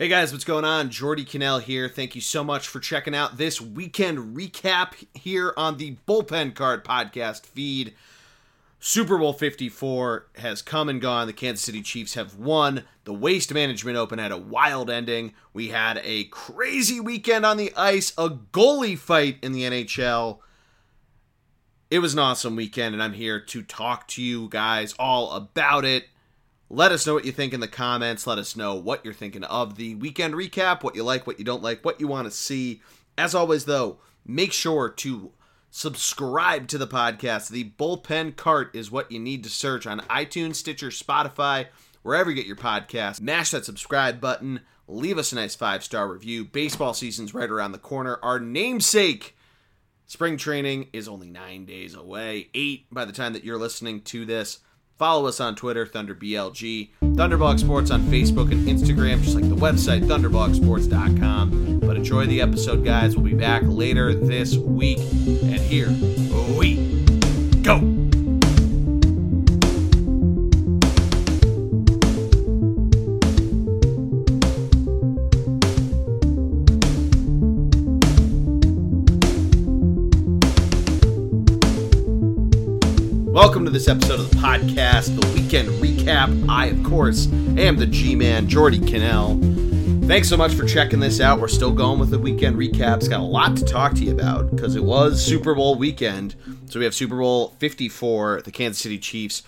Hey guys, what's going on? Geordie Connell here. Thank you so much for checking out this weekend recap here on the Bullpen Card podcast feed. Super Bowl 54 has come and gone. The Kansas City Chiefs have won. The Waste Management Open had a wild ending. We had a crazy weekend on the ice, a goalie fight in the NHL. It was an awesome weekend, and I'm here to talk to you guys all about it. Let us know what you think in the comments. Let us know what you're thinking of the weekend recap, what you like, what you don't like, what you want to see. As always, though, make sure to subscribe to the podcast. The bullpen cart is what you need to search on iTunes, Stitcher, Spotify, wherever you get your podcast. Mash that subscribe button. Leave us a nice five star review. Baseball season's right around the corner. Our namesake. Spring training is only nine days away, eight by the time that you're listening to this. Follow us on Twitter, ThunderBLG, Thunderblog Sports on Facebook and Instagram, just like the website, thunderblogsports.com. But enjoy the episode, guys. We'll be back later this week. And here Welcome to this episode of the podcast, the weekend recap. I, of course, am the G Man, Geordie Connell. Thanks so much for checking this out. We're still going with the weekend recaps. Got a lot to talk to you about because it was Super Bowl weekend. So we have Super Bowl 54, the Kansas City Chiefs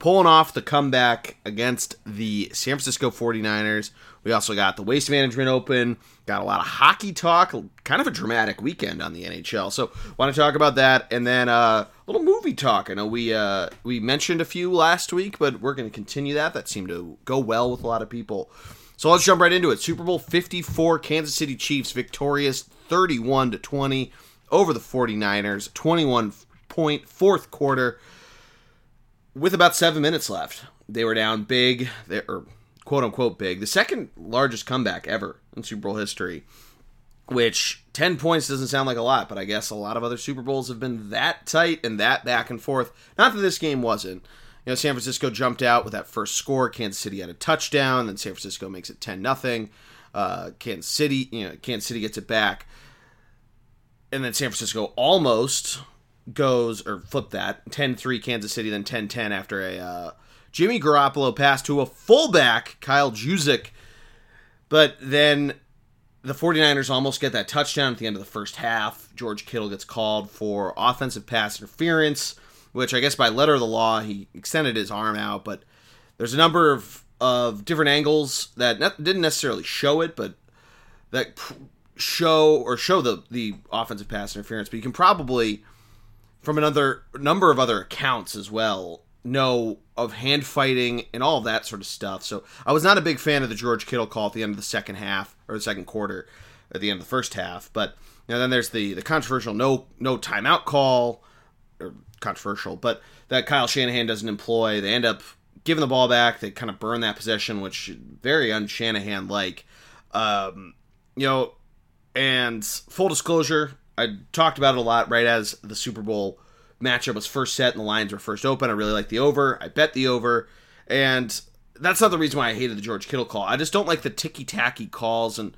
pulling off the comeback against the San Francisco 49ers. We also got the Waste Management Open, got a lot of hockey talk, kind of a dramatic weekend on the NHL. So, want to talk about that and then uh, a little movie talk. I know we uh, we mentioned a few last week, but we're going to continue that. That seemed to go well with a lot of people. So, let's jump right into it. Super Bowl 54 Kansas City Chiefs victorious 31 to 20 over the 49ers, 21 point fourth quarter with about 7 minutes left. They were down big. They or quote unquote big, the second largest comeback ever in Super Bowl history. Which 10 points doesn't sound like a lot, but I guess a lot of other Super Bowls have been that tight and that back and forth. Not that this game wasn't. You know, San Francisco jumped out with that first score. Kansas City had a touchdown. Then San Francisco makes it 10 nothing. Uh, Kansas City, you know, Kansas City gets it back. And then San Francisco almost goes, or flip that, 10 3 Kansas City, then 10 10 after a uh, Jimmy Garoppolo pass to a fullback, Kyle Juszczyk. But then the 49ers almost get that touchdown at the end of the first half. George Kittle gets called for offensive pass interference, which I guess by letter of the law, he extended his arm out. But there's a number of, of different angles that didn't necessarily show it, but that show or show the, the offensive pass interference. But you can probably, from another number of other accounts as well, know of hand fighting and all that sort of stuff. So I was not a big fan of the George Kittle call at the end of the second half or the second quarter, at the end of the first half. But you know, then there's the the controversial no no timeout call, or controversial, but that Kyle Shanahan doesn't employ. They end up giving the ball back. They kind of burn that possession, which very un Shanahan like. Um, you know, and full disclosure, I talked about it a lot right as the Super Bowl matchup was first set and the lines were first open. I really like the over. I bet the over. And that's not the reason why I hated the George Kittle call. I just don't like the ticky tacky calls and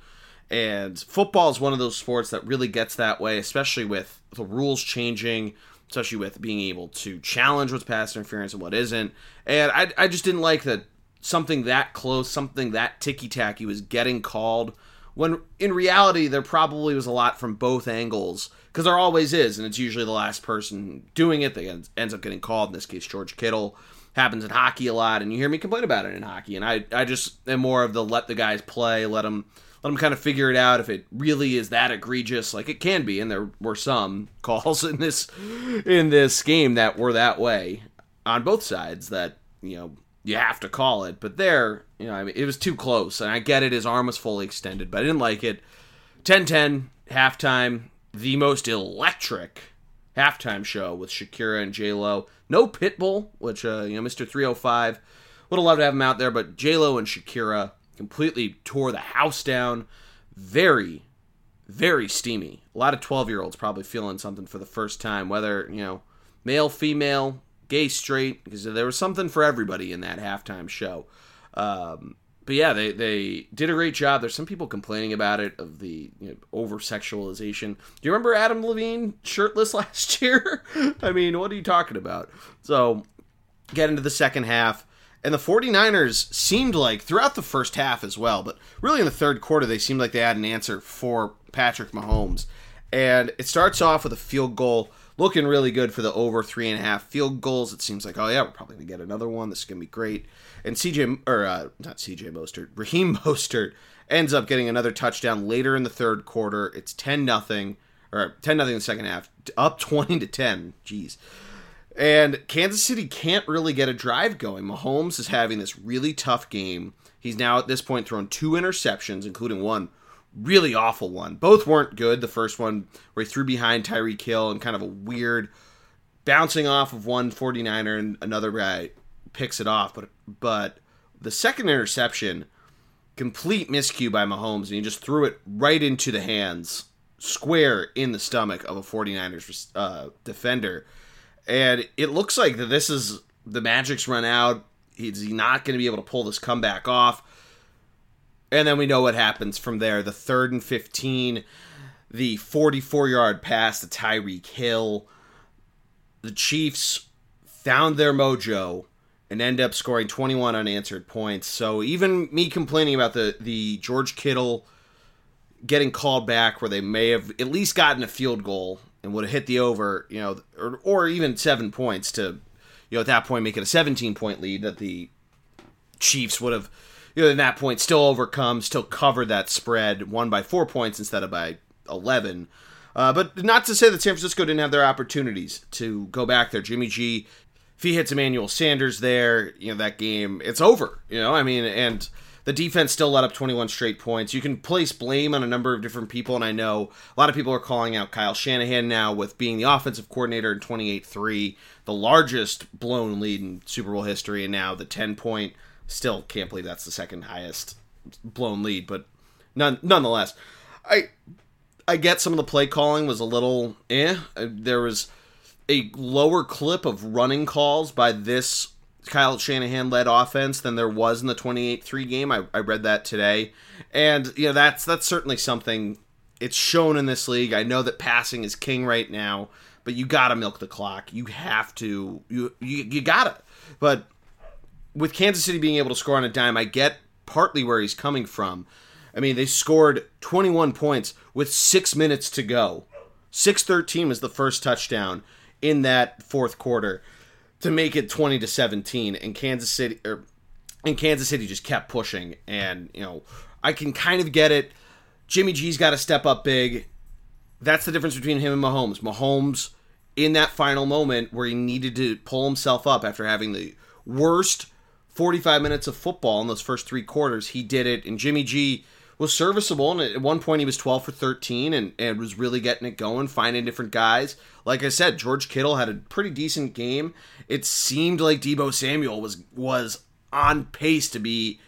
and football is one of those sports that really gets that way, especially with the rules changing, especially with being able to challenge what's pass interference and what isn't. And I, I just didn't like that something that close, something that ticky tacky was getting called when in reality there probably was a lot from both angles because there always is, and it's usually the last person doing it that ends up getting called. In this case, George Kittle happens in hockey a lot, and you hear me complain about it in hockey. And I, I just am more of the let the guys play, let them, let them kind of figure it out if it really is that egregious, like it can be. And there were some calls in this, in this game that were that way on both sides. That you know you have to call it, but there, you know, I mean, it was too close. And I get it, his arm was fully extended, but I didn't like it. 10-10 halftime the most electric halftime show with Shakira and J Lo. No Pitbull, which uh, you know Mr. 305 would have loved to have him out there, but J Lo and Shakira completely tore the house down. Very, very steamy. A lot of 12 year olds probably feeling something for the first time, whether you know male, female, gay, straight, because there was something for everybody in that halftime show. Um, but yeah, they they did a great job. There's some people complaining about it of the you know, over sexualization. Do you remember Adam Levine shirtless last year? I mean, what are you talking about? So, get into the second half. And the 49ers seemed like throughout the first half as well, but really in the third quarter, they seemed like they had an answer for Patrick Mahomes. And it starts off with a field goal looking really good for the over three and a half field goals. It seems like, oh, yeah, we're probably to get another one. This is to be great. And CJ, or uh, not CJ Mostert, Raheem Mostert ends up getting another touchdown later in the third quarter. It's 10 nothing, or 10 nothing in the second half, up 20 to 10. Jeez. And Kansas City can't really get a drive going. Mahomes is having this really tough game. He's now at this point thrown two interceptions, including one really awful one. Both weren't good. The first one where he threw behind Tyreek Hill and kind of a weird bouncing off of one 49er and another guy picks it off. But but the second interception, complete miscue by Mahomes, and he just threw it right into the hands, square in the stomach of a 49ers uh, defender and it looks like that this is the Magic's run out. He's he not going to be able to pull this comeback off. And then we know what happens from there. The third and 15, the 44 yard pass to Tyreek Hill. The Chiefs found their mojo and end up scoring 21 unanswered points. So even me complaining about the, the George Kittle getting called back where they may have at least gotten a field goal and would have hit the over, you know, or, or even seven points to, you know, at that point make it a 17 point lead that the Chiefs would have, you know, at that point still overcome, still covered that spread, won by four points instead of by 11. Uh, but not to say that San Francisco didn't have their opportunities to go back there. Jimmy G, if he hits Emmanuel Sanders there, you know, that game, it's over. You know, I mean, and the defense still let up 21 straight points. You can place blame on a number of different people, and I know a lot of people are calling out Kyle Shanahan now with being the offensive coordinator in 28 3, the largest blown lead in Super Bowl history, and now the 10 point. Still can't believe that's the second highest blown lead, but none, nonetheless, I I get some of the play calling was a little eh. There was a lower clip of running calls by this Kyle Shanahan led offense than there was in the 28-3 game. I, I read that today. And you know that's that's certainly something it's shown in this league. I know that passing is king right now, but you got to milk the clock. You have to you you, you got to. But with Kansas City being able to score on a dime, I get partly where he's coming from. I mean, they scored 21 points with 6 minutes to go. 6-13 was the first touchdown in that fourth quarter to make it 20 to 17 and Kansas City or and Kansas City just kept pushing and you know I can kind of get it Jimmy G's got to step up big that's the difference between him and Mahomes Mahomes in that final moment where he needed to pull himself up after having the worst 45 minutes of football in those first 3 quarters. He did it and Jimmy G was serviceable and at one point he was 12 for 13 and, and was really getting it going finding different guys. Like i said george kittle had a pretty decent game. It seemed like Deebo samuel was was on pace to be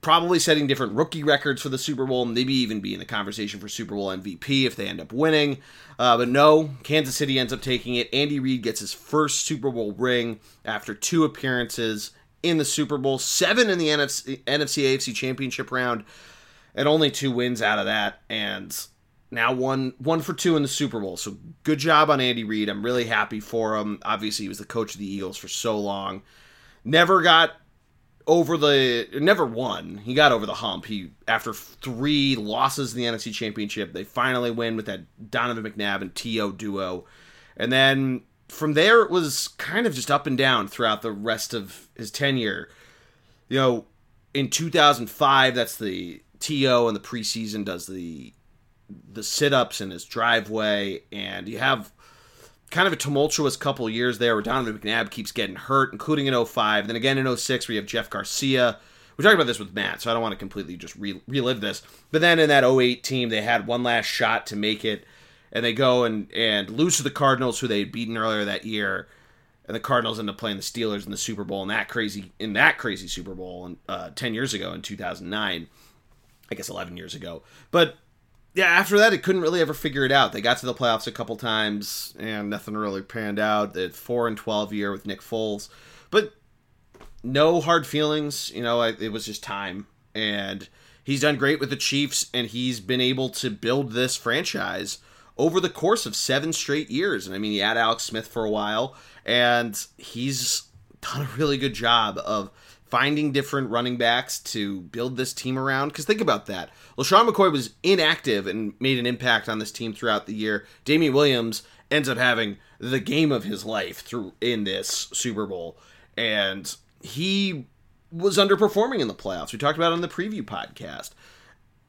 probably setting different rookie records for the super bowl maybe even be in the conversation for super bowl mvp if they end up winning. Uh, but no kansas city ends up taking it. Andy reid gets his first super bowl ring after two appearances in the super bowl seven in the nfc, NFC afc championship round and only two wins out of that, and now one one for two in the Super Bowl. So good job on Andy Reid. I'm really happy for him. Obviously, he was the coach of the Eagles for so long. Never got over the never won. He got over the hump. He after three losses in the NFC Championship, they finally win with that Donovan McNabb and T.O. duo. And then from there it was kind of just up and down throughout the rest of his tenure. You know, in 2005, that's the T.O. and the preseason does the the sit ups in his driveway, and you have kind of a tumultuous couple years there where Donovan McNabb keeps getting hurt, including in 05. Then again in 06, where you have Jeff Garcia. We talked about this with Matt, so I don't want to completely just re- relive this. But then in that 08 team, they had one last shot to make it, and they go and, and lose to the Cardinals, who they had beaten earlier that year and the Cardinals end up playing the Steelers in the Super Bowl in that crazy in that crazy Super Bowl uh, ten years ago in 2009, I guess 11 years ago. But yeah, after that, it couldn't really ever figure it out. They got to the playoffs a couple times, and nothing really panned out. The four and 12 year with Nick Foles, but no hard feelings. You know, it was just time, and he's done great with the Chiefs, and he's been able to build this franchise over the course of seven straight years. And I mean, he had Alex Smith for a while, and he's done a really good job of finding different running backs to build this team around. Because think about that. LeSean McCoy was inactive and made an impact on this team throughout the year. Damien Williams ends up having the game of his life through in this Super Bowl. And he was underperforming in the playoffs. We talked about it on the preview podcast.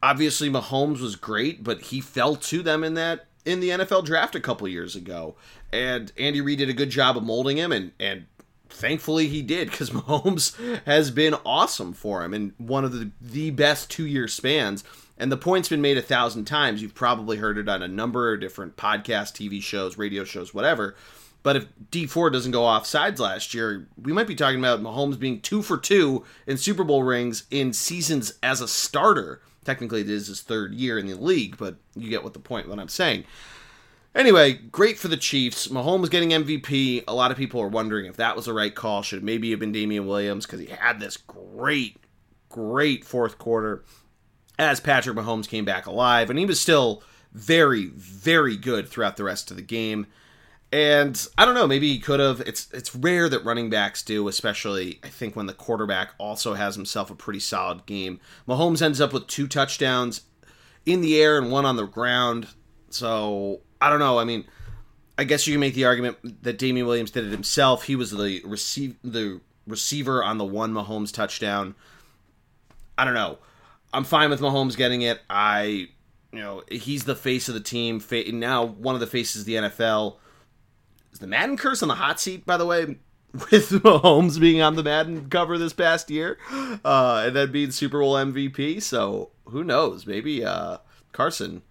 Obviously, Mahomes was great, but he fell to them in that in the NFL draft a couple years ago. And Andy Reid did a good job of molding him and and thankfully he did because Mahomes has been awesome for him and one of the the best two year spans. And the point's been made a thousand times. You've probably heard it on a number of different podcasts, TV shows, radio shows, whatever. But if Dee Ford doesn't go off sides last year, we might be talking about Mahomes being two for two in Super Bowl rings in seasons as a starter. Technically, it is his third year in the league, but you get what the point what I'm saying. Anyway, great for the Chiefs. Mahomes getting MVP. A lot of people are wondering if that was the right call. Should maybe have been Damien Williams because he had this great, great fourth quarter as Patrick Mahomes came back alive, and he was still very, very good throughout the rest of the game. And I don't know, maybe he could have. It's it's rare that running backs do, especially I think when the quarterback also has himself a pretty solid game. Mahomes ends up with two touchdowns in the air and one on the ground. So I don't know. I mean, I guess you can make the argument that Damien Williams did it himself. He was the receive the receiver on the one Mahomes touchdown. I don't know. I'm fine with Mahomes getting it. I, you know, he's the face of the team. Now one of the faces of the NFL. Is the Madden curse on the hot seat, by the way, with Mahomes being on the Madden cover this past year, uh, and then being Super Bowl MVP. So who knows? Maybe uh, Carson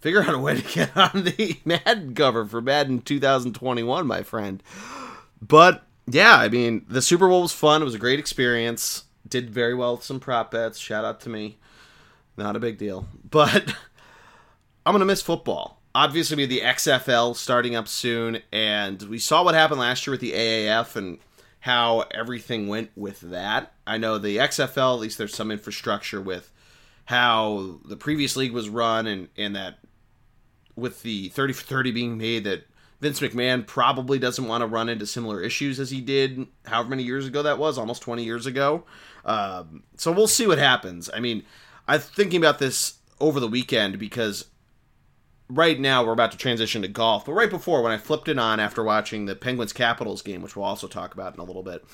figure out a way to get on the Madden cover for Madden 2021, my friend. But yeah, I mean, the Super Bowl was fun. It was a great experience. Did very well with some prop bets. Shout out to me. Not a big deal. But I'm going to miss football. Obviously, we have the XFL starting up soon, and we saw what happened last year with the AAF and how everything went with that. I know the XFL, at least there's some infrastructure with how the previous league was run and, and that with the 30 for 30 being made that Vince McMahon probably doesn't want to run into similar issues as he did however many years ago that was, almost 20 years ago. Um, so we'll see what happens. I mean, I'm thinking about this over the weekend because right now we're about to transition to golf, but right before when I flipped it on after watching the Penguins Capitals game, which we'll also talk about in a little bit,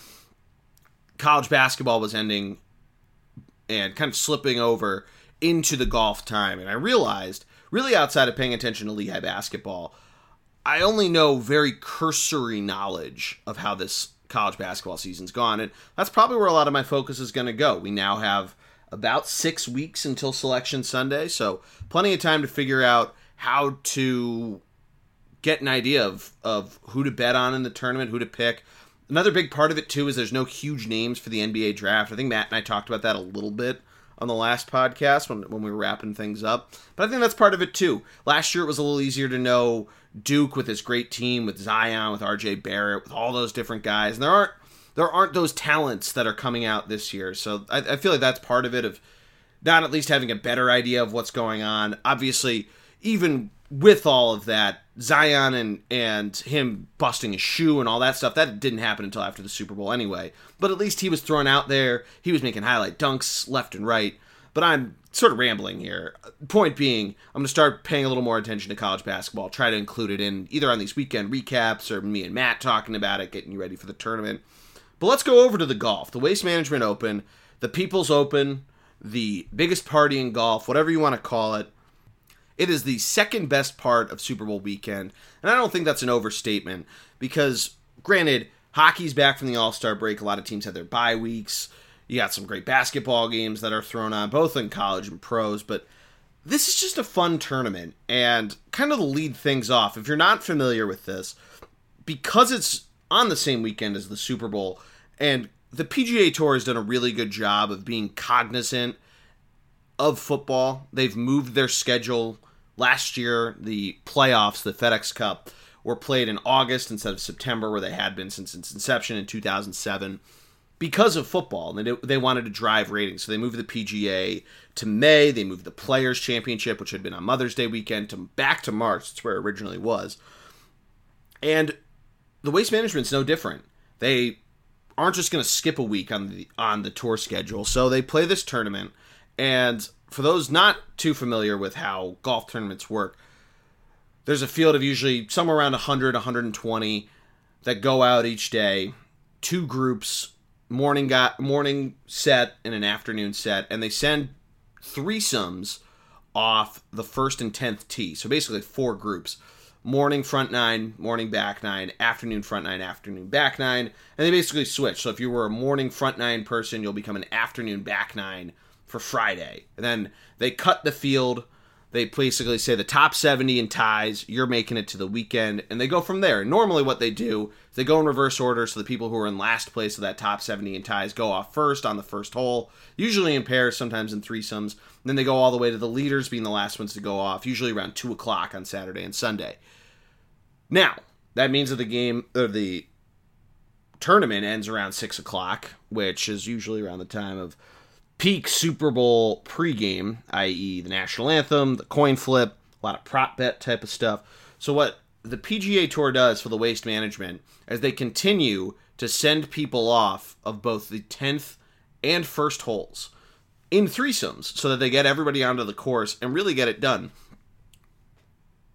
college basketball was ending and kind of slipping over into the golf time, and I realized really outside of paying attention to Lehigh basketball, I only know very cursory knowledge of how this college basketball season's gone. And that's probably where a lot of my focus is going to go. We now have about six weeks until Selection Sunday, so plenty of time to figure out how to get an idea of, of who to bet on in the tournament, who to pick. Another big part of it, too, is there's no huge names for the NBA draft. I think Matt and I talked about that a little bit on the last podcast when, when we were wrapping things up. But I think that's part of it too. Last year it was a little easier to know Duke with his great team, with Zion, with RJ Barrett, with all those different guys. And there aren't there aren't those talents that are coming out this year. So I, I feel like that's part of it of not at least having a better idea of what's going on. Obviously, even with all of that, Zion and and him busting a shoe and all that stuff, that didn't happen until after the Super Bowl anyway. But at least he was thrown out there. He was making highlight dunks left and right. But I'm sort of rambling here. Point being, I'm going to start paying a little more attention to college basketball. Try to include it in either on these weekend recaps or me and Matt talking about it, getting you ready for the tournament. But let's go over to the golf, the Waste Management Open, the People's Open, the biggest party in golf, whatever you want to call it. It is the second best part of Super Bowl weekend, and I don't think that's an overstatement because, granted, hockey's back from the All Star break. A lot of teams had their bye weeks. You got some great basketball games that are thrown on, both in college and pros, but this is just a fun tournament. And kind of to lead things off, if you're not familiar with this, because it's on the same weekend as the Super Bowl, and the PGA Tour has done a really good job of being cognizant of football. They've moved their schedule. Last year, the playoffs, the FedEx Cup, were played in August instead of September, where they had been since its inception in 2007. because of football. And they, they wanted to drive ratings. So they moved the PGA to May. They moved the Players Championship, which had been on Mother's Day weekend, to back to March. That's where it originally was. And the waste management's no different. They aren't just going to skip a week on the on the tour schedule. So they play this tournament and for those not too familiar with how golf tournaments work, there's a field of usually somewhere around 100 120 that go out each day, two groups, morning got morning set and an afternoon set and they send threesomes off the first and 10th tee. So basically four groups morning front nine, morning back nine, afternoon front nine, afternoon back nine, and they basically switch. So if you were a morning front nine person, you'll become an afternoon back nine for Friday. And then they cut the field. They basically say the top 70 in ties, you're making it to the weekend, and they go from there. Normally, what they do is they go in reverse order, so the people who are in last place of that top 70 in ties go off first on the first hole, usually in pairs, sometimes in threesomes. And then they go all the way to the leaders being the last ones to go off, usually around 2 o'clock on Saturday and Sunday. Now, that means that the game or the tournament ends around six o'clock, which is usually around the time of peak Super Bowl pregame, i.e., the national anthem, the coin flip, a lot of prop bet type of stuff. So, what the PGA Tour does for the waste management as they continue to send people off of both the 10th and first holes in threesomes so that they get everybody onto the course and really get it done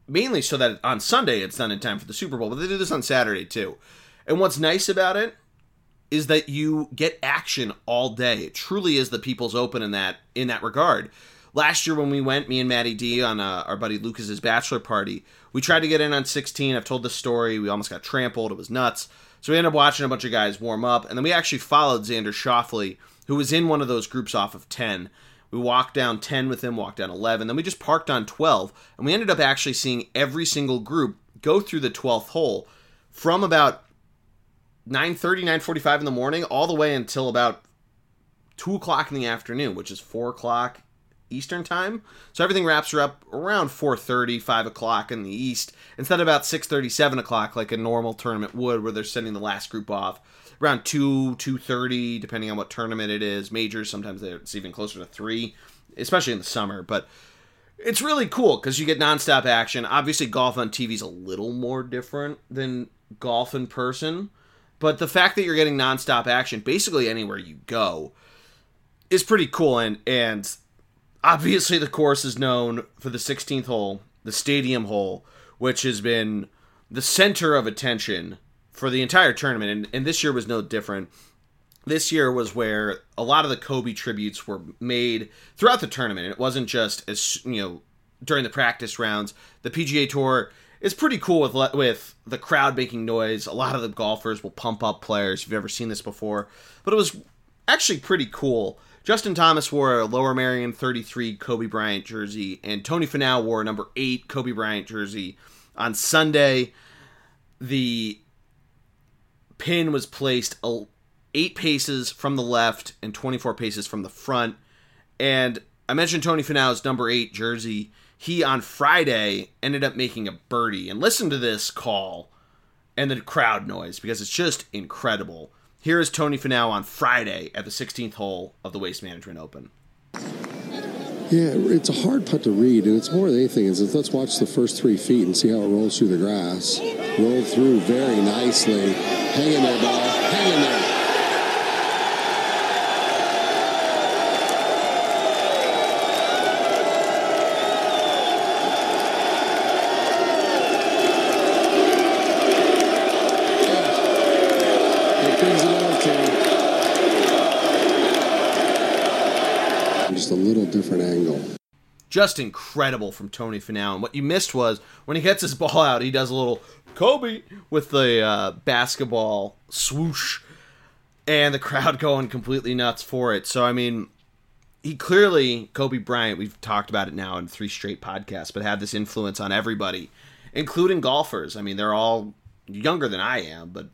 mainly so that on Sunday it's done in time for the Super Bowl, but they do this on Saturday too. And what's nice about it is that you get action all day. It truly is the People's Open in that in that regard. Last year when we went, me and Maddie D on uh, our buddy Lucas's bachelor party, we tried to get in on 16. I've told the story. We almost got trampled. It was nuts. So we ended up watching a bunch of guys warm up, and then we actually followed Xander Schauffele, who was in one of those groups off of 10. We walked down 10 with him, walked down 11, then we just parked on 12, and we ended up actually seeing every single group go through the 12th hole from about 9.30, 9.45 in the morning all the way until about 2 o'clock in the afternoon, which is 4 o'clock Eastern time. So everything wraps up around 4:30, 5 o'clock in the East, instead of about 6:30, 7 o'clock like a normal tournament would, where they're sending the last group off around 2, 2.30, depending on what tournament it is. Majors, sometimes it's even closer to 3, especially in the summer. But it's really cool because you get nonstop action. Obviously, golf on TV is a little more different than golf in person. But the fact that you're getting nonstop action basically anywhere you go is pretty cool. And, and obviously, the course is known for the 16th hole, the stadium hole, which has been the center of attention for the entire tournament, and, and this year was no different. This year was where a lot of the Kobe tributes were made throughout the tournament. It wasn't just as you know during the practice rounds. The PGA Tour is pretty cool with with the crowd making noise. A lot of the golfers will pump up players. If you've ever seen this before, but it was actually pretty cool. Justin Thomas wore a Lower Merion 33 Kobe Bryant jersey, and Tony Finau wore a number 8 Kobe Bryant jersey on Sunday. The pin was placed eight paces from the left and 24 paces from the front. And I mentioned Tony Finau's number eight jersey. He on Friday ended up making a birdie. And listen to this call and the crowd noise because it's just incredible. Here is Tony Finau on Friday at the 16th hole of the Waste Management Open. Yeah, it's a hard putt to read, and it's more than anything is let's watch the first three feet and see how it rolls through the grass. Roll through very nicely. Hang in there, ball. Hang in there. Different angle. Just incredible from Tony Finau. And what you missed was when he gets his ball out, he does a little Kobe with the uh, basketball swoosh, and the crowd going completely nuts for it. So I mean, he clearly Kobe Bryant. We've talked about it now in three straight podcasts, but had this influence on everybody, including golfers. I mean, they're all younger than I am, but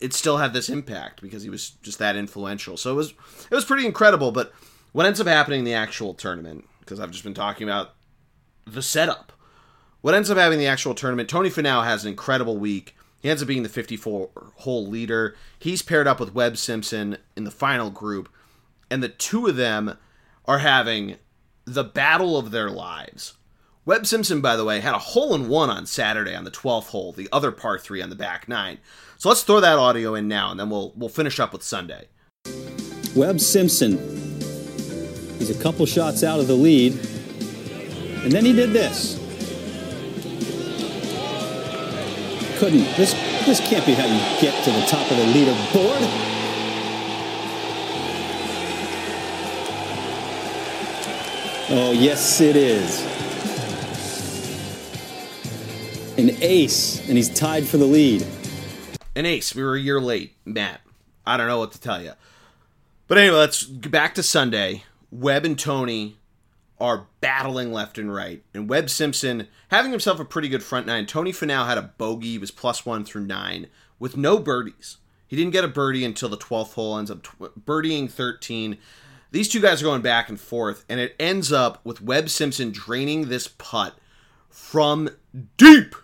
it still had this impact because he was just that influential. So it was it was pretty incredible. But what ends up happening in the actual tournament, because I've just been talking about the setup. What ends up in the actual tournament, Tony Finau has an incredible week. He ends up being the 54 hole leader. He's paired up with Webb Simpson in the final group, and the two of them are having the battle of their lives. Webb Simpson, by the way, had a hole in one on Saturday on the 12th hole, the other par three on the back nine. So let's throw that audio in now, and then we'll we'll finish up with Sunday. Webb Simpson, he's a couple shots out of the lead, and then he did this. Couldn't this this can't be how you get to the top of the leaderboard. Oh, yes, it is. An ace, and he's tied for the lead. An ace. We were a year late, Matt. I don't know what to tell you. But anyway, let's get back to Sunday. Webb and Tony are battling left and right. And Webb Simpson having himself a pretty good front nine. Tony Finau had a bogey, he was plus one through nine with no birdies. He didn't get a birdie until the 12th hole, ends up tw- birdieing 13. These two guys are going back and forth, and it ends up with Webb Simpson draining this putt from deep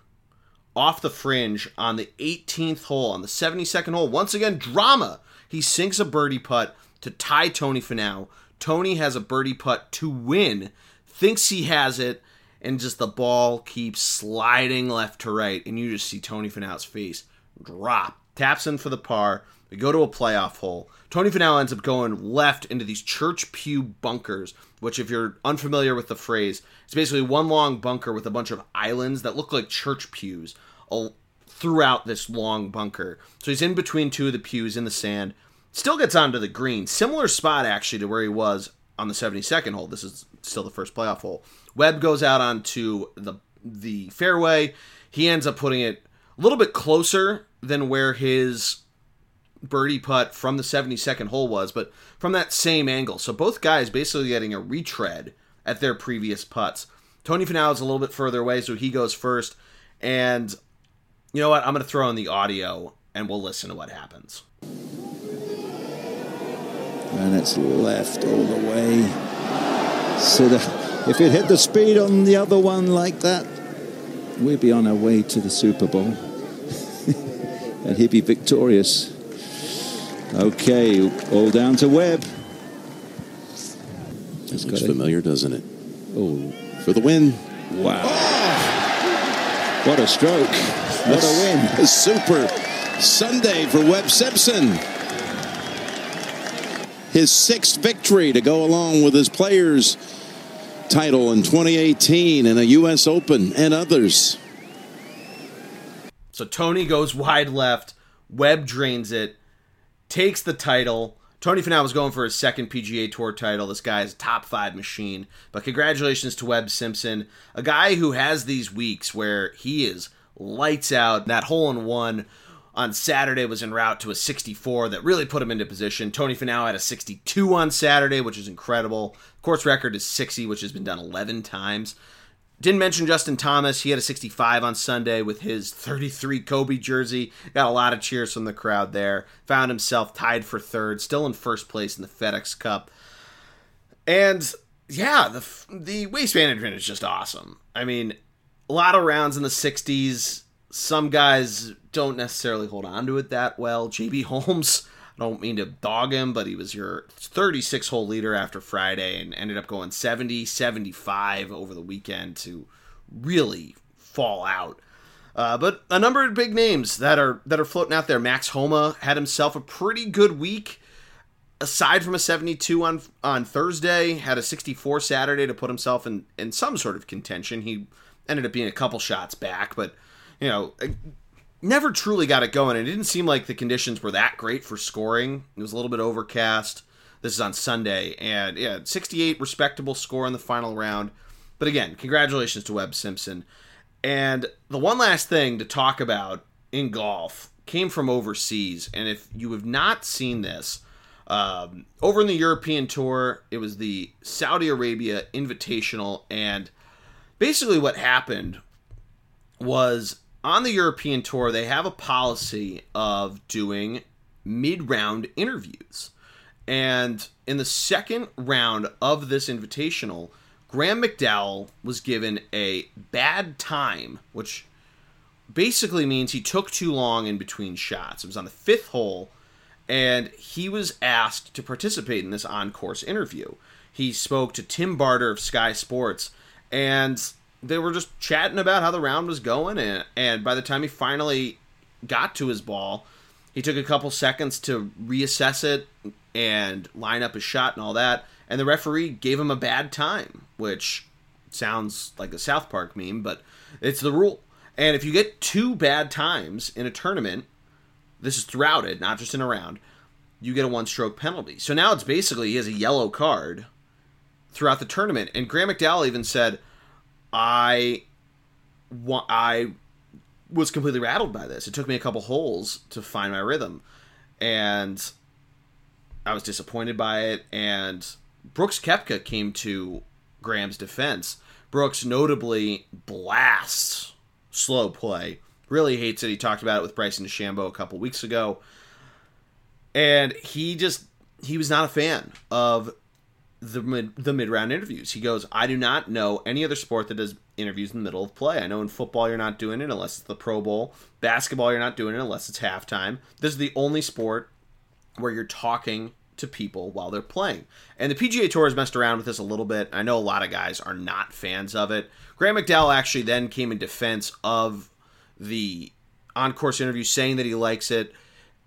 off the fringe on the 18th hole, on the 72nd hole. Once again, drama. He sinks a birdie putt to tie Tony Finau. Tony has a birdie putt to win, thinks he has it, and just the ball keeps sliding left to right, and you just see Tony Finau's face drop. Taps in for the par. We go to a playoff hole. Tony Finau ends up going left into these church pew bunkers, which, if you're unfamiliar with the phrase, it's basically one long bunker with a bunch of islands that look like church pews throughout this long bunker. So he's in between two of the pews in the sand. Still gets onto the green. Similar spot, actually, to where he was on the 72nd hole. This is still the first playoff hole. Webb goes out onto the the fairway. He ends up putting it a little bit closer than where his birdie putt from the 72nd hole was, but from that same angle. So both guys basically getting a retread at their previous putts. Tony Finau is a little bit further away, so he goes first. And you know what? I'm going to throw in the audio and we'll listen to what happens. And it's left all the way. So the, if it hit the speed on the other one like that, we'd be on our way to the Super Bowl. and he'd be victorious. Okay, all down to Webb. It looks familiar, doesn't it? Oh, For the win. wow. Oh! What a stroke. What a win. A super Sunday for Webb Simpson. His sixth victory to go along with his players title in 2018 and a U.S. Open and others. So Tony goes wide left, Webb drains it, takes the title. Tony Finau was going for his second PGA Tour title. This guy is a top five machine. But congratulations to Webb Simpson, a guy who has these weeks where he is lights out. That hole in one on Saturday was en route to a 64 that really put him into position. Tony Finau had a 62 on Saturday, which is incredible. Course record is 60, which has been done 11 times. Didn't mention Justin Thomas. He had a 65 on Sunday with his 33 Kobe jersey. Got a lot of cheers from the crowd there. Found himself tied for third, still in first place in the FedEx Cup. And yeah, the the waste management is just awesome. I mean, a lot of rounds in the 60s. Some guys don't necessarily hold on to it that well. JB Holmes, I don't mean to dog him, but he was your 36 hole leader after Friday and ended up going 70, 75 over the weekend to really fall out. Uh, but a number of big names that are that are floating out there. Max Homa had himself a pretty good week. Aside from a 72 on on Thursday, had a 64 Saturday to put himself in in some sort of contention. He ended up being a couple shots back, but you know, never truly got it going. It didn't seem like the conditions were that great for scoring. It was a little bit overcast. This is on Sunday, and yeah, 68 respectable score in the final round. But again, congratulations to Webb Simpson. And the one last thing to talk about in golf came from overseas. And if you have not seen this, um, over in the European Tour, it was the Saudi Arabia Invitational. And basically, what happened was on the European Tour, they have a policy of doing mid round interviews. And in the second round of this invitational, Graham McDowell was given a bad time, which basically means he took too long in between shots. It was on the fifth hole, and he was asked to participate in this on course interview. He spoke to Tim Barter of Sky Sports, and they were just chatting about how the round was going. And, and by the time he finally got to his ball, he took a couple seconds to reassess it and line up his shot and all that. And the referee gave him a bad time, which sounds like a South Park meme, but it's the rule. And if you get two bad times in a tournament, this is throughout it, not just in a round, you get a one stroke penalty. So now it's basically he has a yellow card throughout the tournament. And Graham McDowell even said, I, I was completely rattled by this. It took me a couple holes to find my rhythm. And I was disappointed by it. And Brooks Koepka came to Graham's defense. Brooks notably blasts slow play. Really hates it. He talked about it with Bryson DeChambeau a couple weeks ago. And he just he was not a fan of the mid, the mid round interviews. He goes, I do not know any other sport that does interviews in the middle of play. I know in football you're not doing it unless it's the Pro Bowl. Basketball you're not doing it unless it's halftime. This is the only sport where you're talking to people while they're playing. And the PGA Tour has messed around with this a little bit. I know a lot of guys are not fans of it. Graham McDowell actually then came in defense of the on course interview, saying that he likes it.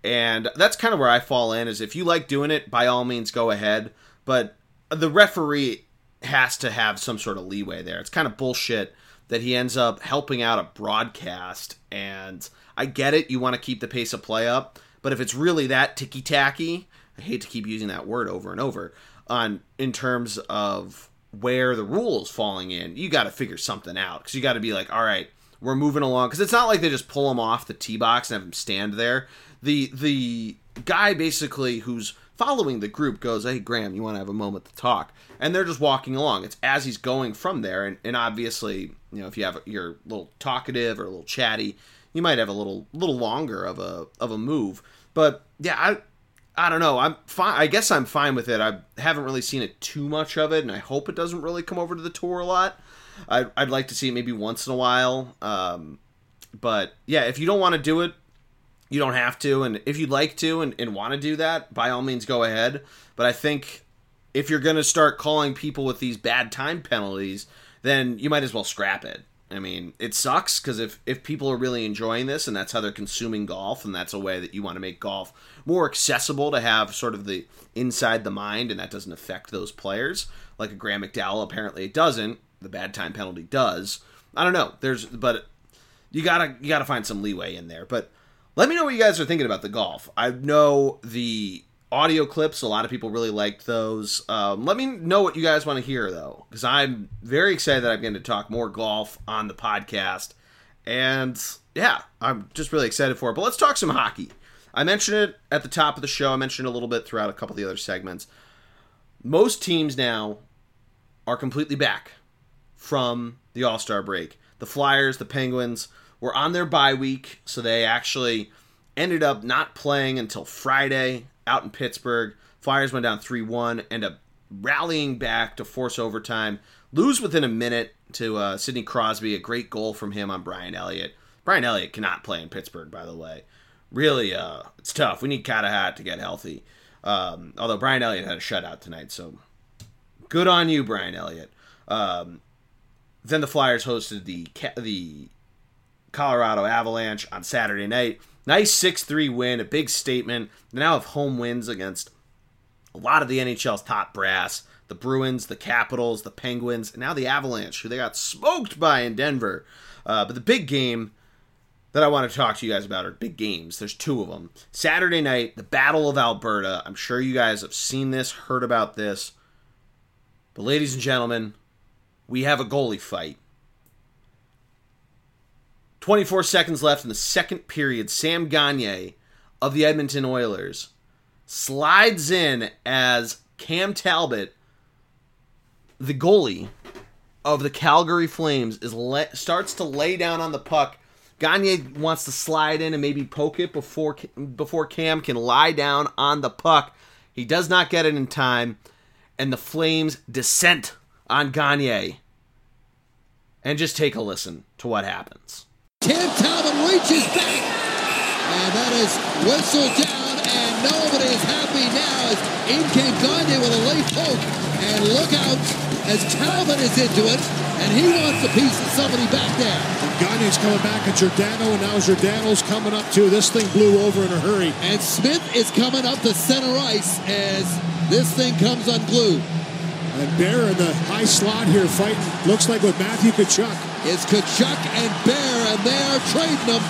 And that's kind of where I fall in is if you like doing it, by all means go ahead. But the referee has to have some sort of leeway there. It's kind of bullshit that he ends up helping out a broadcast. And I get it, you want to keep the pace of play up. But if it's really that ticky tacky, I hate to keep using that word over and over on in terms of where the rules falling in. You got to figure something out because you got to be like, all right, we're moving along because it's not like they just pull him off the tee box and have him stand there. The the guy basically who's following the group goes, "Hey Graham, you want to have a moment to talk?" And they're just walking along. It's as he's going from there, and, and obviously, you know, if you have you're a little talkative or a little chatty, you might have a little little longer of a of a move. But yeah, I I don't know. I'm fine. I guess I'm fine with it. I haven't really seen it too much of it, and I hope it doesn't really come over to the tour a lot. I'd, I'd like to see it maybe once in a while. Um, but yeah, if you don't want to do it, you don't have to. And if you'd like to and, and want to do that, by all means, go ahead. But I think if you're going to start calling people with these bad time penalties, then you might as well scrap it. I mean, it sucks because if, if people are really enjoying this and that's how they're consuming golf, and that's a way that you want to make golf more accessible to have sort of the inside the mind, and that doesn't affect those players, like a Graham McDowell, apparently it doesn't. The bad time penalty does. I don't know. There's, but you gotta you gotta find some leeway in there. But let me know what you guys are thinking about the golf. I know the audio clips. A lot of people really liked those. Um, let me know what you guys want to hear, though, because I'm very excited that I'm going to talk more golf on the podcast. And yeah, I'm just really excited for it. But let's talk some hockey. I mentioned it at the top of the show. I mentioned it a little bit throughout a couple of the other segments. Most teams now are completely back from the All Star break. The Flyers, the Penguins were on their bye week, so they actually ended up not playing until Friday out in Pittsburgh. Flyers went down 3 1, end up rallying back to force overtime, lose within a minute to uh, Sidney Crosby. A great goal from him on Brian Elliott. Brian Elliott cannot play in Pittsburgh, by the way. Really, uh, it's tough. We need Hat to get healthy. Um, although Brian Elliott had a shutout tonight, so good on you, Brian Elliott. Um, then the Flyers hosted the the Colorado Avalanche on Saturday night. Nice 6 3 win, a big statement. They now have home wins against a lot of the NHL's top brass the Bruins, the Capitals, the Penguins, and now the Avalanche, who they got smoked by in Denver. Uh, but the big game that I want to talk to you guys about are big games. There's two of them. Saturday night, the Battle of Alberta. I'm sure you guys have seen this, heard about this. But, ladies and gentlemen, we have a goalie fight. 24 seconds left in the second period. Sam Gagner of the Edmonton Oilers slides in as Cam Talbot, the goalie of the Calgary Flames, is le- starts to lay down on the puck. Gagner wants to slide in and maybe poke it before before Cam can lie down on the puck. He does not get it in time, and the Flames descent on Gagner. And just take a listen to what happens. Cam Talbot reaches back. And that is whistled down, and nobody is happy now as in came Gagner with a late poke. And look out as Talbot is into it, and he wants a piece of somebody back there. Gagner's coming back at Giordano, and now Giordano's coming up too. This thing blew over in a hurry. And Smith is coming up the center ice as this thing comes unglued. And Bear in the high slot here fighting. Looks like with Matthew Tkachuk. It's Tkachuk and Bear, and they're trading them.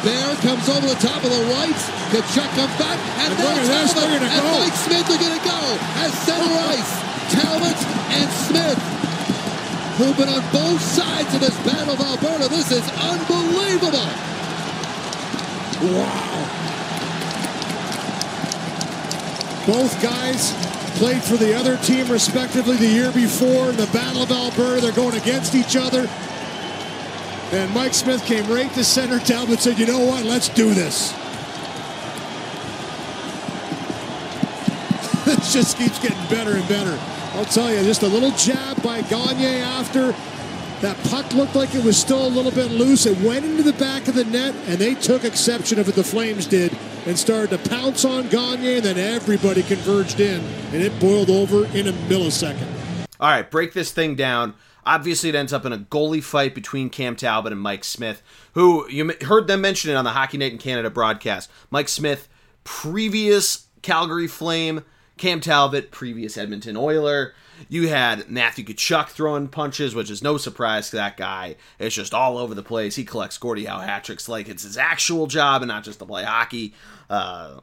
Bear comes over the top of the right. Tkachuk comes back, and, And now Talbot and go. Mike Smith are going to go at center ice. Talbot and Smith, who've been on both sides of this Battle of Alberta. This is unbelievable. Wow. Both guys played for the other team respectively the year before in the Battle of Alberta. They're going against each other. And Mike Smith came right to center. Talbot said, you know what? Let's do this. this just keeps getting better and better. I'll tell you, just a little jab by Gagner after. That puck looked like it was still a little bit loose. It went into the back of the net, and they took exception of it, the Flames did, and started to pounce on Gagner, and then everybody converged in, and it boiled over in a millisecond. All right, break this thing down. Obviously, it ends up in a goalie fight between Cam Talbot and Mike Smith, who you heard them mention it on the Hockey Night in Canada broadcast. Mike Smith, previous Calgary Flame, Cam Talbot, previous Edmonton Oiler. You had Matthew Tkachuk throwing punches, which is no surprise to that guy. It's just all over the place. He collects Gordie Howe hat tricks like it's his actual job and not just to play hockey, uh,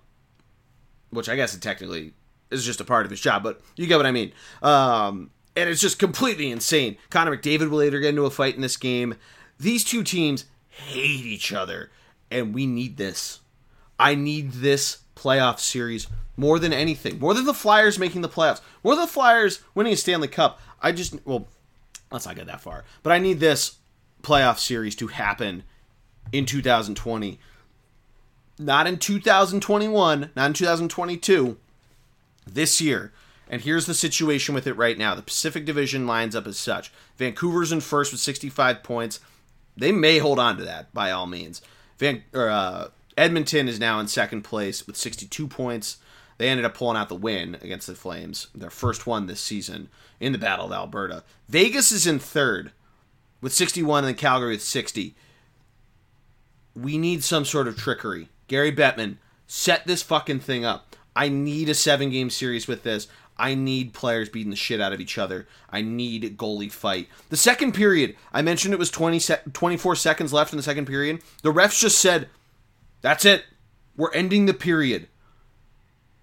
which I guess technically is just a part of his job, but you get what I mean. Um, and it's just completely insane. Connor McDavid will later get into a fight in this game. These two teams hate each other, and we need this. I need this playoff series more than anything. More than the Flyers making the playoffs. More than the Flyers winning a Stanley Cup. I just, well, let's not get that far. But I need this playoff series to happen in 2020. Not in 2021, not in 2022, this year. And here's the situation with it right now. The Pacific Division lines up as such. Vancouver's in first with 65 points. They may hold on to that by all means. Van, or, uh, Edmonton is now in second place with 62 points. They ended up pulling out the win against the Flames, their first one this season in the Battle of Alberta. Vegas is in third with 61 and Calgary with 60. We need some sort of trickery. Gary Bettman, set this fucking thing up. I need a seven game series with this. I need players beating the shit out of each other. I need goalie fight. The second period, I mentioned it was 20 se- 24 seconds left in the second period. The refs just said, that's it. We're ending the period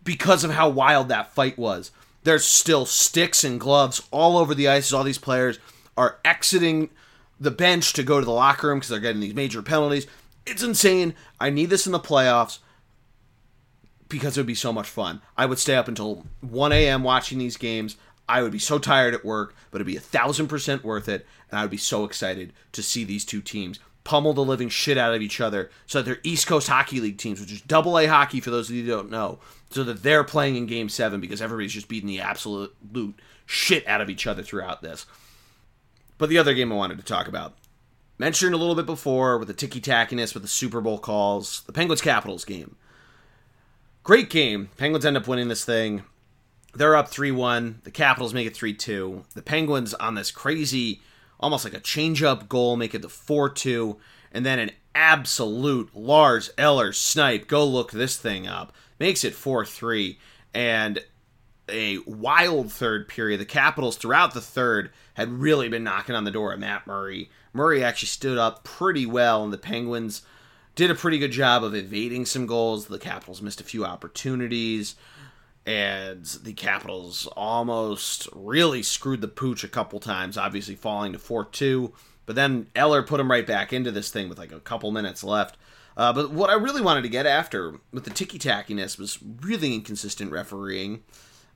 because of how wild that fight was. There's still sticks and gloves all over the ice. as All these players are exiting the bench to go to the locker room because they're getting these major penalties. It's insane. I need this in the playoffs because it would be so much fun. I would stay up until 1 a.m. watching these games. I would be so tired at work, but it'd be a thousand percent worth it, and I would be so excited to see these two teams pummel the living shit out of each other so that they're East Coast Hockey League teams, which is double A hockey for those of you who don't know, so that they're playing in game seven because everybody's just beating the absolute shit out of each other throughout this. But the other game I wanted to talk about, mentioned a little bit before with the ticky tackiness with the Super Bowl calls, the Penguins Capitals game. Great game. Penguins end up winning this thing. They're up 3 1. The Capitals make it 3 2. The Penguins on this crazy, almost like a change up goal, make it the 4 2. And then an absolute Lars Eller snipe. Go look this thing up. Makes it 4 3. And a wild third period. The Capitals throughout the third had really been knocking on the door of Matt Murray. Murray actually stood up pretty well, and the Penguins did a pretty good job of evading some goals. The Capitals missed a few opportunities, and the Capitals almost really screwed the pooch a couple times, obviously falling to 4 2. But then Eller put him right back into this thing with like a couple minutes left. Uh, but what I really wanted to get after with the ticky tackiness was really inconsistent refereeing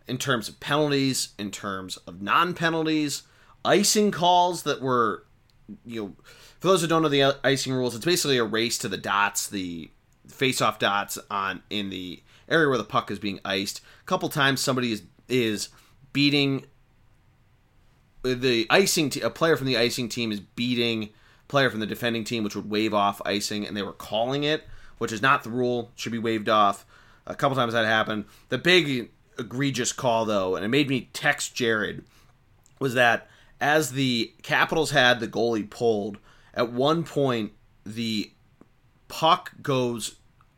in terms of penalties, in terms of non penalties, icing calls that were, you know, for those who don't know the icing rules, it's basically a race to the dots, the face-off dots on in the area where the puck is being iced. A couple times somebody is is beating the icing a player from the icing team is beating player from the defending team, which would wave off icing, and they were calling it, which is not the rule. Should be waved off. A couple times that happened. The big egregious call, though, and it made me text Jared, was that as the Capitals had the goalie pulled, at one point the puck goes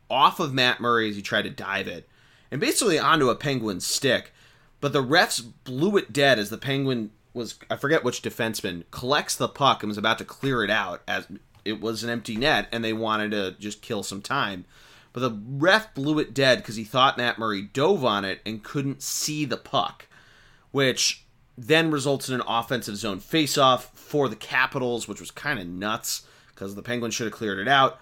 off of Matt Murray as he tried to dive it, and basically onto a Penguin stick. But the refs blew it dead as the Penguin was I forget which defenseman collects the puck and was about to clear it out as it was an empty net and they wanted to just kill some time. But the ref blew it dead because he thought Matt Murray dove on it and couldn't see the puck, which then results in an offensive zone faceoff for the Capitals, which was kind of nuts because the Penguins should have cleared it out.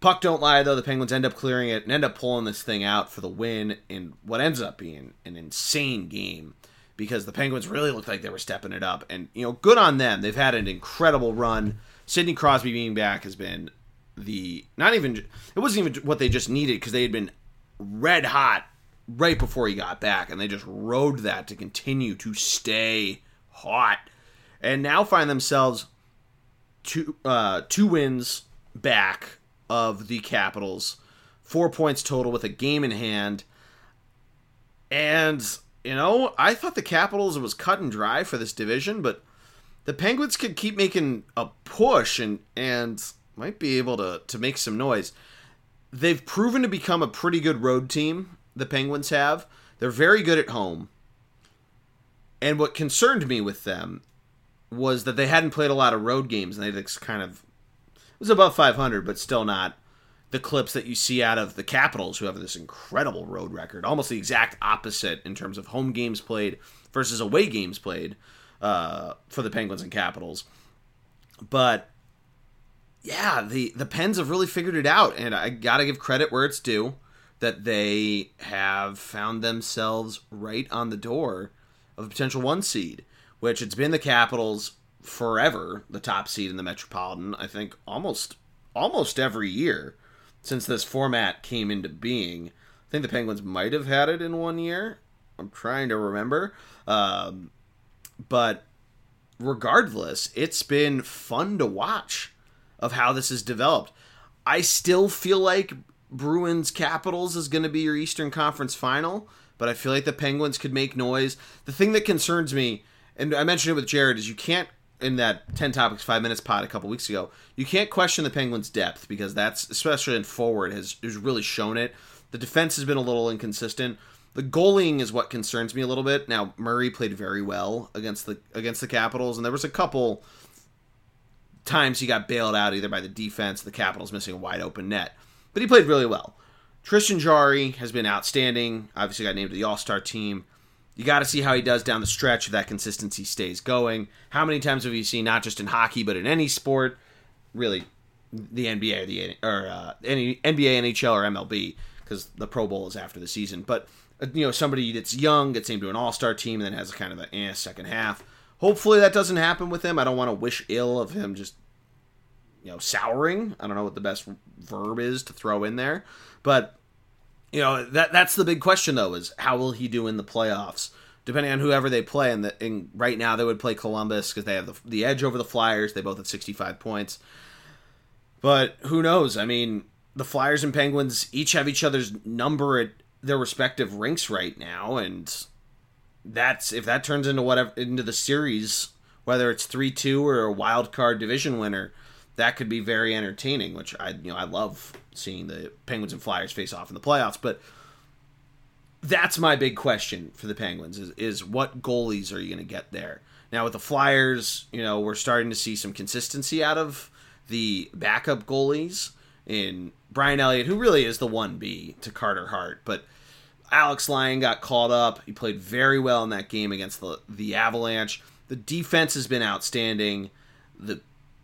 Puck don't lie though. The Penguins end up clearing it and end up pulling this thing out for the win in what ends up being an insane game because the Penguins really looked like they were stepping it up. And you know, good on them. They've had an incredible run. Sidney Crosby being back has been the not even it wasn't even what they just needed because they had been red hot right before he got back, and they just rode that to continue to stay hot, and now find themselves two uh, two wins back of the Capitals, four points total with a game in hand, and you know I thought the Capitals was cut and dry for this division, but the Penguins could keep making a push and and might be able to to make some noise. They've proven to become a pretty good road team. The Penguins have. They're very good at home. And what concerned me with them was that they hadn't played a lot of road games, and they just kind of it was above 500, but still not the clips that you see out of the Capitals, who have this incredible road record, almost the exact opposite in terms of home games played versus away games played uh, for the Penguins and Capitals. But yeah, the the Pens have really figured it out, and I gotta give credit where it's due that they have found themselves right on the door of a potential one seed, which it's been the Capitals forever, the top seed in the Metropolitan. I think almost almost every year since this format came into being. I think the Penguins might have had it in one year. I'm trying to remember, um, but regardless, it's been fun to watch of how this has developed. I still feel like Bruins Capitals is going to be your Eastern Conference final, but I feel like the Penguins could make noise. The thing that concerns me, and I mentioned it with Jared, is you can't in that 10 topics 5 minutes pod a couple weeks ago you can't question the penguins depth because that's especially in forward has, has really shown it the defense has been a little inconsistent the goaling is what concerns me a little bit now murray played very well against the against the capitals and there was a couple times he got bailed out either by the defense, the Capitals missing a wide open net. But he played really well. Tristan Jarry has been outstanding. Obviously, got named to the All Star team. You got to see how he does down the stretch if that consistency stays going. How many times have you seen, not just in hockey, but in any sport, really, the NBA or the or uh, any NBA, NHL, or MLB, because the Pro Bowl is after the season. But uh, you know, somebody that's young gets named to an All Star team and then has a kind of a eh, second half. Hopefully that doesn't happen with him. I don't want to wish ill of him just you know souring. I don't know what the best verb is to throw in there, but you know that that's the big question though is how will he do in the playoffs? Depending on whoever they play, and, the, and right now they would play Columbus because they have the, the edge over the Flyers. They both have 65 points, but who knows? I mean, the Flyers and Penguins each have each other's number at their respective rinks right now, and that's if that turns into whatever into the series, whether it's three two or a wild card division winner, that could be very entertaining. Which I you know I love seeing the Penguins and Flyers face off in the playoffs, but that's my big question for the Penguins is is what goalies are you going to get there? Now with the Flyers, you know we're starting to see some consistency out of the backup goalies in Brian Elliott, who really is the one B to Carter Hart, but Alex Lyon got called up. He played very well in that game against the the Avalanche. The defense has been outstanding. The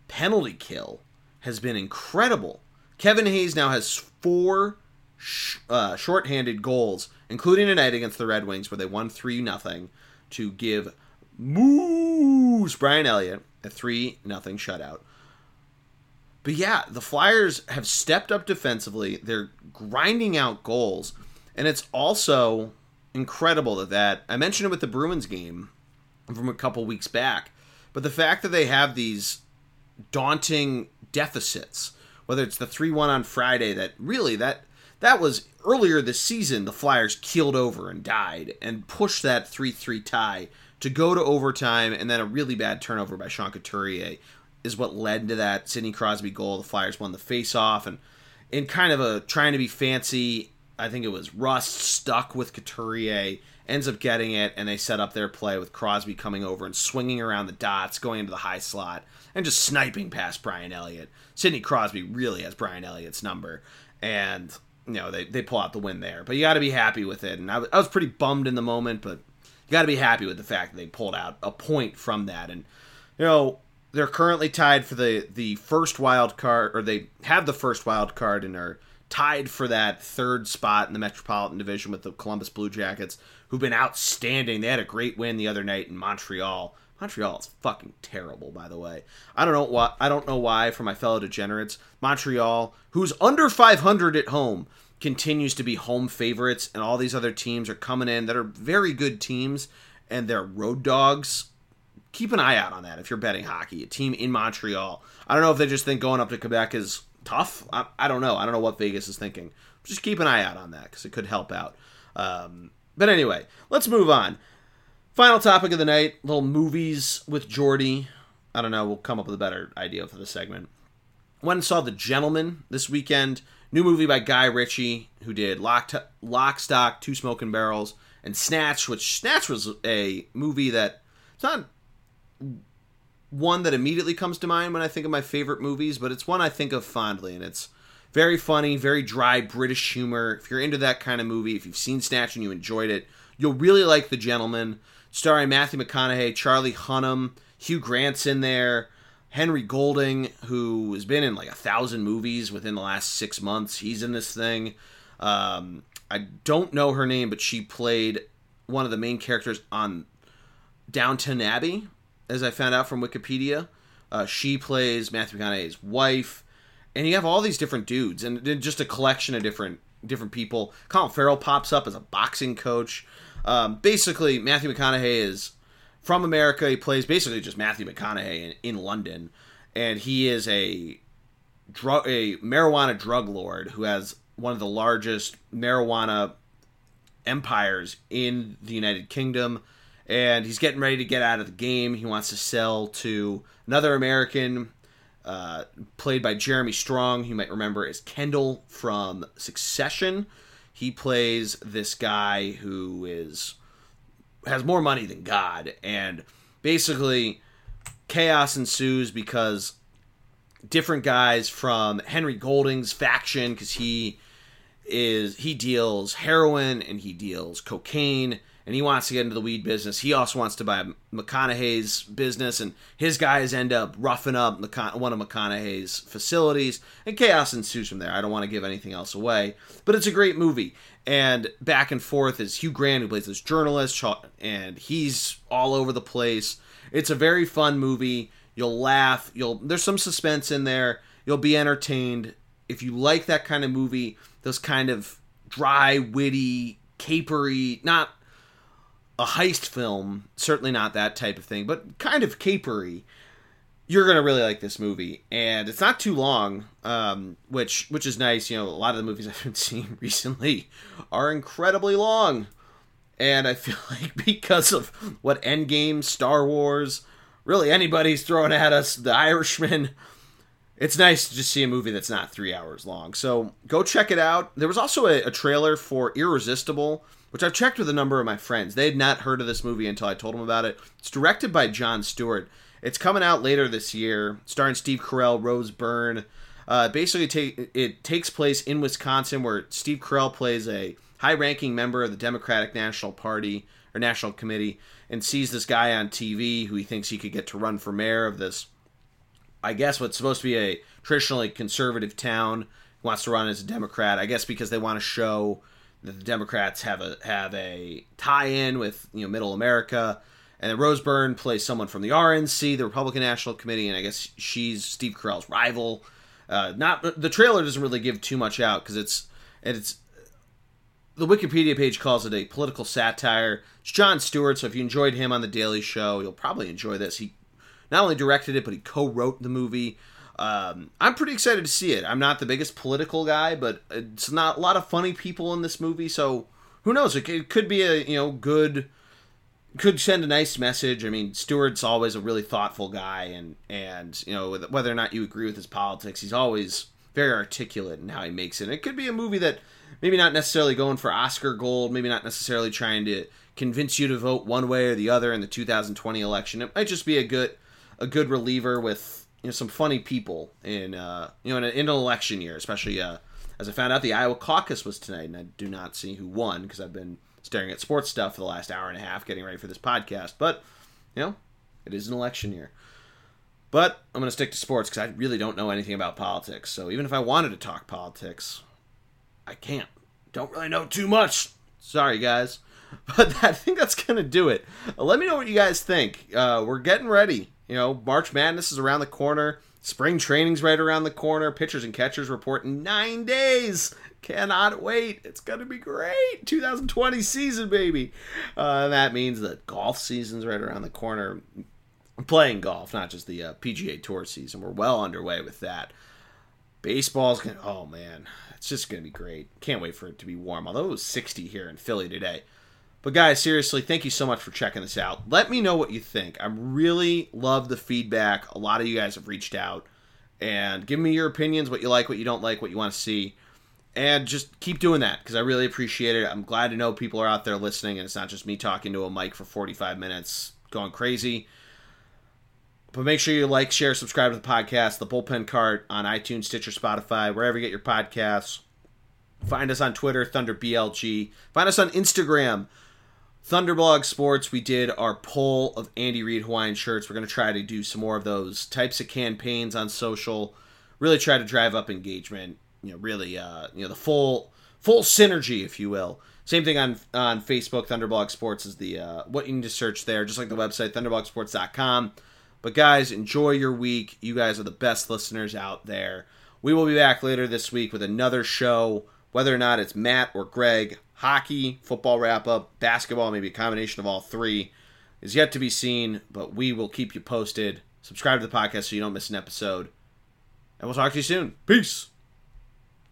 penalty kill has been incredible. Kevin Hayes now has four sh- uh, shorthanded goals, including tonight against the Red Wings, where they won three nothing to give Moose Brian Elliott a three nothing shutout. But yeah, the Flyers have stepped up defensively. They're grinding out goals. And it's also incredible that that I mentioned it with the Bruins game from a couple weeks back, but the fact that they have these daunting deficits. Whether it's the three one on Friday, that really that that was earlier this season. The Flyers keeled over and died and pushed that three three tie to go to overtime, and then a really bad turnover by Sean Couturier is what led to that Sidney Crosby goal. The Flyers won the face off, and in kind of a trying to be fancy, I think it was Rust stuck with Couturier, ends up getting it, and they set up their play with Crosby coming over and swinging around the dots, going into the high slot, and just sniping past Brian Elliott. Sidney Crosby really has Brian Elliott's number, and you know they, they pull out the win there. But you got to be happy with it, and I, I was pretty bummed in the moment, but you got to be happy with the fact that they pulled out a point from that, and you know they're currently tied for the the first wild card, or they have the first wild card and are tied for that third spot in the Metropolitan Division with the Columbus Blue Jackets, who've been outstanding. They had a great win the other night in Montreal. Montreal is fucking terrible, by the way. I don't know why. I don't know why. For my fellow degenerates, Montreal, who's under 500 at home, continues to be home favorites, and all these other teams are coming in that are very good teams, and they're road dogs keep an eye out on that if you're betting hockey. A team in Montreal. I don't know if they just think going up to Quebec is tough. I, I don't know. I don't know what Vegas is thinking. Just keep an eye out on that because it could help out. Um, but anyway, let's move on. Final topic of the night: little movies with Geordie. I don't know. We'll come up with a better idea for the segment. Went and saw The Gentlemen this weekend. New movie by Guy Ritchie, who did Lock, Lock Stock, Two Smoking Barrels, and Snatch. Which Snatch was a movie that it's not one that immediately comes to mind when I think of my favorite movies, but it's one I think of fondly, and it's very funny, very dry British humor. If you're into that kind of movie, if you've seen Snatch and you enjoyed it, you'll really like The Gentlemen, starring Matthew McConaughey, Charlie Hunnam, Hugh Grant's in there, Henry Golding, who has been in like a thousand movies within the last six months. He's in this thing. Um, I don't know her name, but she played one of the main characters on Downton Abbey, as I found out from Wikipedia. Uh, she plays Matthew McConaughey's wife, and you have all these different dudes, and just a collection of different different people. Colin Farrell pops up as a boxing coach. Um, basically, Matthew McConaughey is from America. He plays basically just Matthew McConaughey in, in London, and he is a drug a marijuana drug lord who has one of the largest marijuana empires in the United Kingdom and he's getting ready to get out of the game. He wants to sell to another American, uh, played by Jeremy Strong, you might remember as Kendall from Succession. He plays this guy who is has more money than God, and basically chaos ensues because different guys from Henry Golding's faction, because he is he deals heroin and he deals cocaine and he wants to get into the weed business. He also wants to buy McConaughey's business, and his guys end up roughing up one of McConaughey's facilities, and chaos ensues from there. I don't want to give anything else away, but it's a great movie. And back and forth is Hugh Grant, who plays this journalist, and he's all over the place. It's a very fun movie. You'll laugh. You'll there's some suspense in there. You'll be entertained. If you like that kind of movie, those kind of dry, witty, capery, not a heist film, certainly not that type of thing, but kind of capery, you're gonna really like this movie. And it's not too long, um, which which is nice. You know, a lot of the movies I've been seeing recently are incredibly long, and I feel like because of what Endgame, Star Wars, really anybody's throwing at us, The Irishman. It's nice to just see a movie that's not three hours long. So go check it out. There was also a, a trailer for Irresistible which I've checked with a number of my friends. They had not heard of this movie until I told them about it. It's directed by Jon Stewart. It's coming out later this year, starring Steve Carell, Rose Byrne. Uh, basically, take, it takes place in Wisconsin, where Steve Carell plays a high-ranking member of the Democratic National Party or National Committee, and sees this guy on TV who he thinks he could get to run for mayor of this. I guess what's supposed to be a traditionally conservative town. Wants to run as a Democrat. I guess because they want to show that the Democrats have a have a tie-in with you know Middle America, and then Rose Byrne plays someone from the RNC, the Republican National Committee, and I guess she's Steve Carell's rival. Uh, not the trailer doesn't really give too much out because it's and it's the Wikipedia page calls it a political satire. It's Jon Stewart, so if you enjoyed him on the Daily Show, you'll probably enjoy this. He not only directed it, but he co-wrote the movie. Um, I'm pretty excited to see it. I'm not the biggest political guy, but it's not a lot of funny people in this movie, so who knows? It, it could be a you know good, could send a nice message. I mean, Stewart's always a really thoughtful guy, and and you know whether or not you agree with his politics, he's always very articulate in how he makes it. And it could be a movie that maybe not necessarily going for Oscar gold, maybe not necessarily trying to convince you to vote one way or the other in the 2020 election. It might just be a good a good reliever with you know some funny people in uh, you know in, an election year, especially uh, as I found out the Iowa caucus was tonight, and I do not see who won because I've been staring at sports stuff for the last hour and a half getting ready for this podcast. But you know, it is an election year. But I'm going to stick to sports because I really don't know anything about politics. So even if I wanted to talk politics, I can't. Don't really know too much. Sorry, guys. But I think that's going to do it. Let me know what you guys think. Uh, we're getting ready. You know, March Madness is around the corner. Spring training's right around the corner. Pitchers and catchers report in nine days. Cannot wait. It's going to be great. 2020 season, baby. Uh, that means that golf season's right around the corner. playing golf, not just the uh, PGA Tour season. We're well underway with that. Baseball's going to, oh man, it's just going to be great. Can't wait for it to be warm. Although it was 60 here in Philly today. But guys, seriously, thank you so much for checking this out. Let me know what you think. I really love the feedback. A lot of you guys have reached out and give me your opinions, what you like, what you don't like, what you want to see. And just keep doing that because I really appreciate it. I'm glad to know people are out there listening and it's not just me talking to a mic for 45 minutes going crazy. But make sure you like, share, subscribe to the podcast, The Bullpen Cart on iTunes, Stitcher, Spotify, wherever you get your podcasts. Find us on Twitter, ThunderBLG. Find us on Instagram, Thunderblog Sports. We did our poll of Andy Reid Hawaiian shirts. We're going to try to do some more of those types of campaigns on social. Really try to drive up engagement. You know, really, uh, you know, the full full synergy, if you will. Same thing on on Facebook. Thunderblog Sports is the uh, what you need to search there, just like the website thunderblogsports.com. But guys, enjoy your week. You guys are the best listeners out there. We will be back later this week with another show, whether or not it's Matt or Greg. Hockey, football wrap up, basketball, maybe a combination of all three is yet to be seen, but we will keep you posted. Subscribe to the podcast so you don't miss an episode. And we'll talk to you soon. Peace.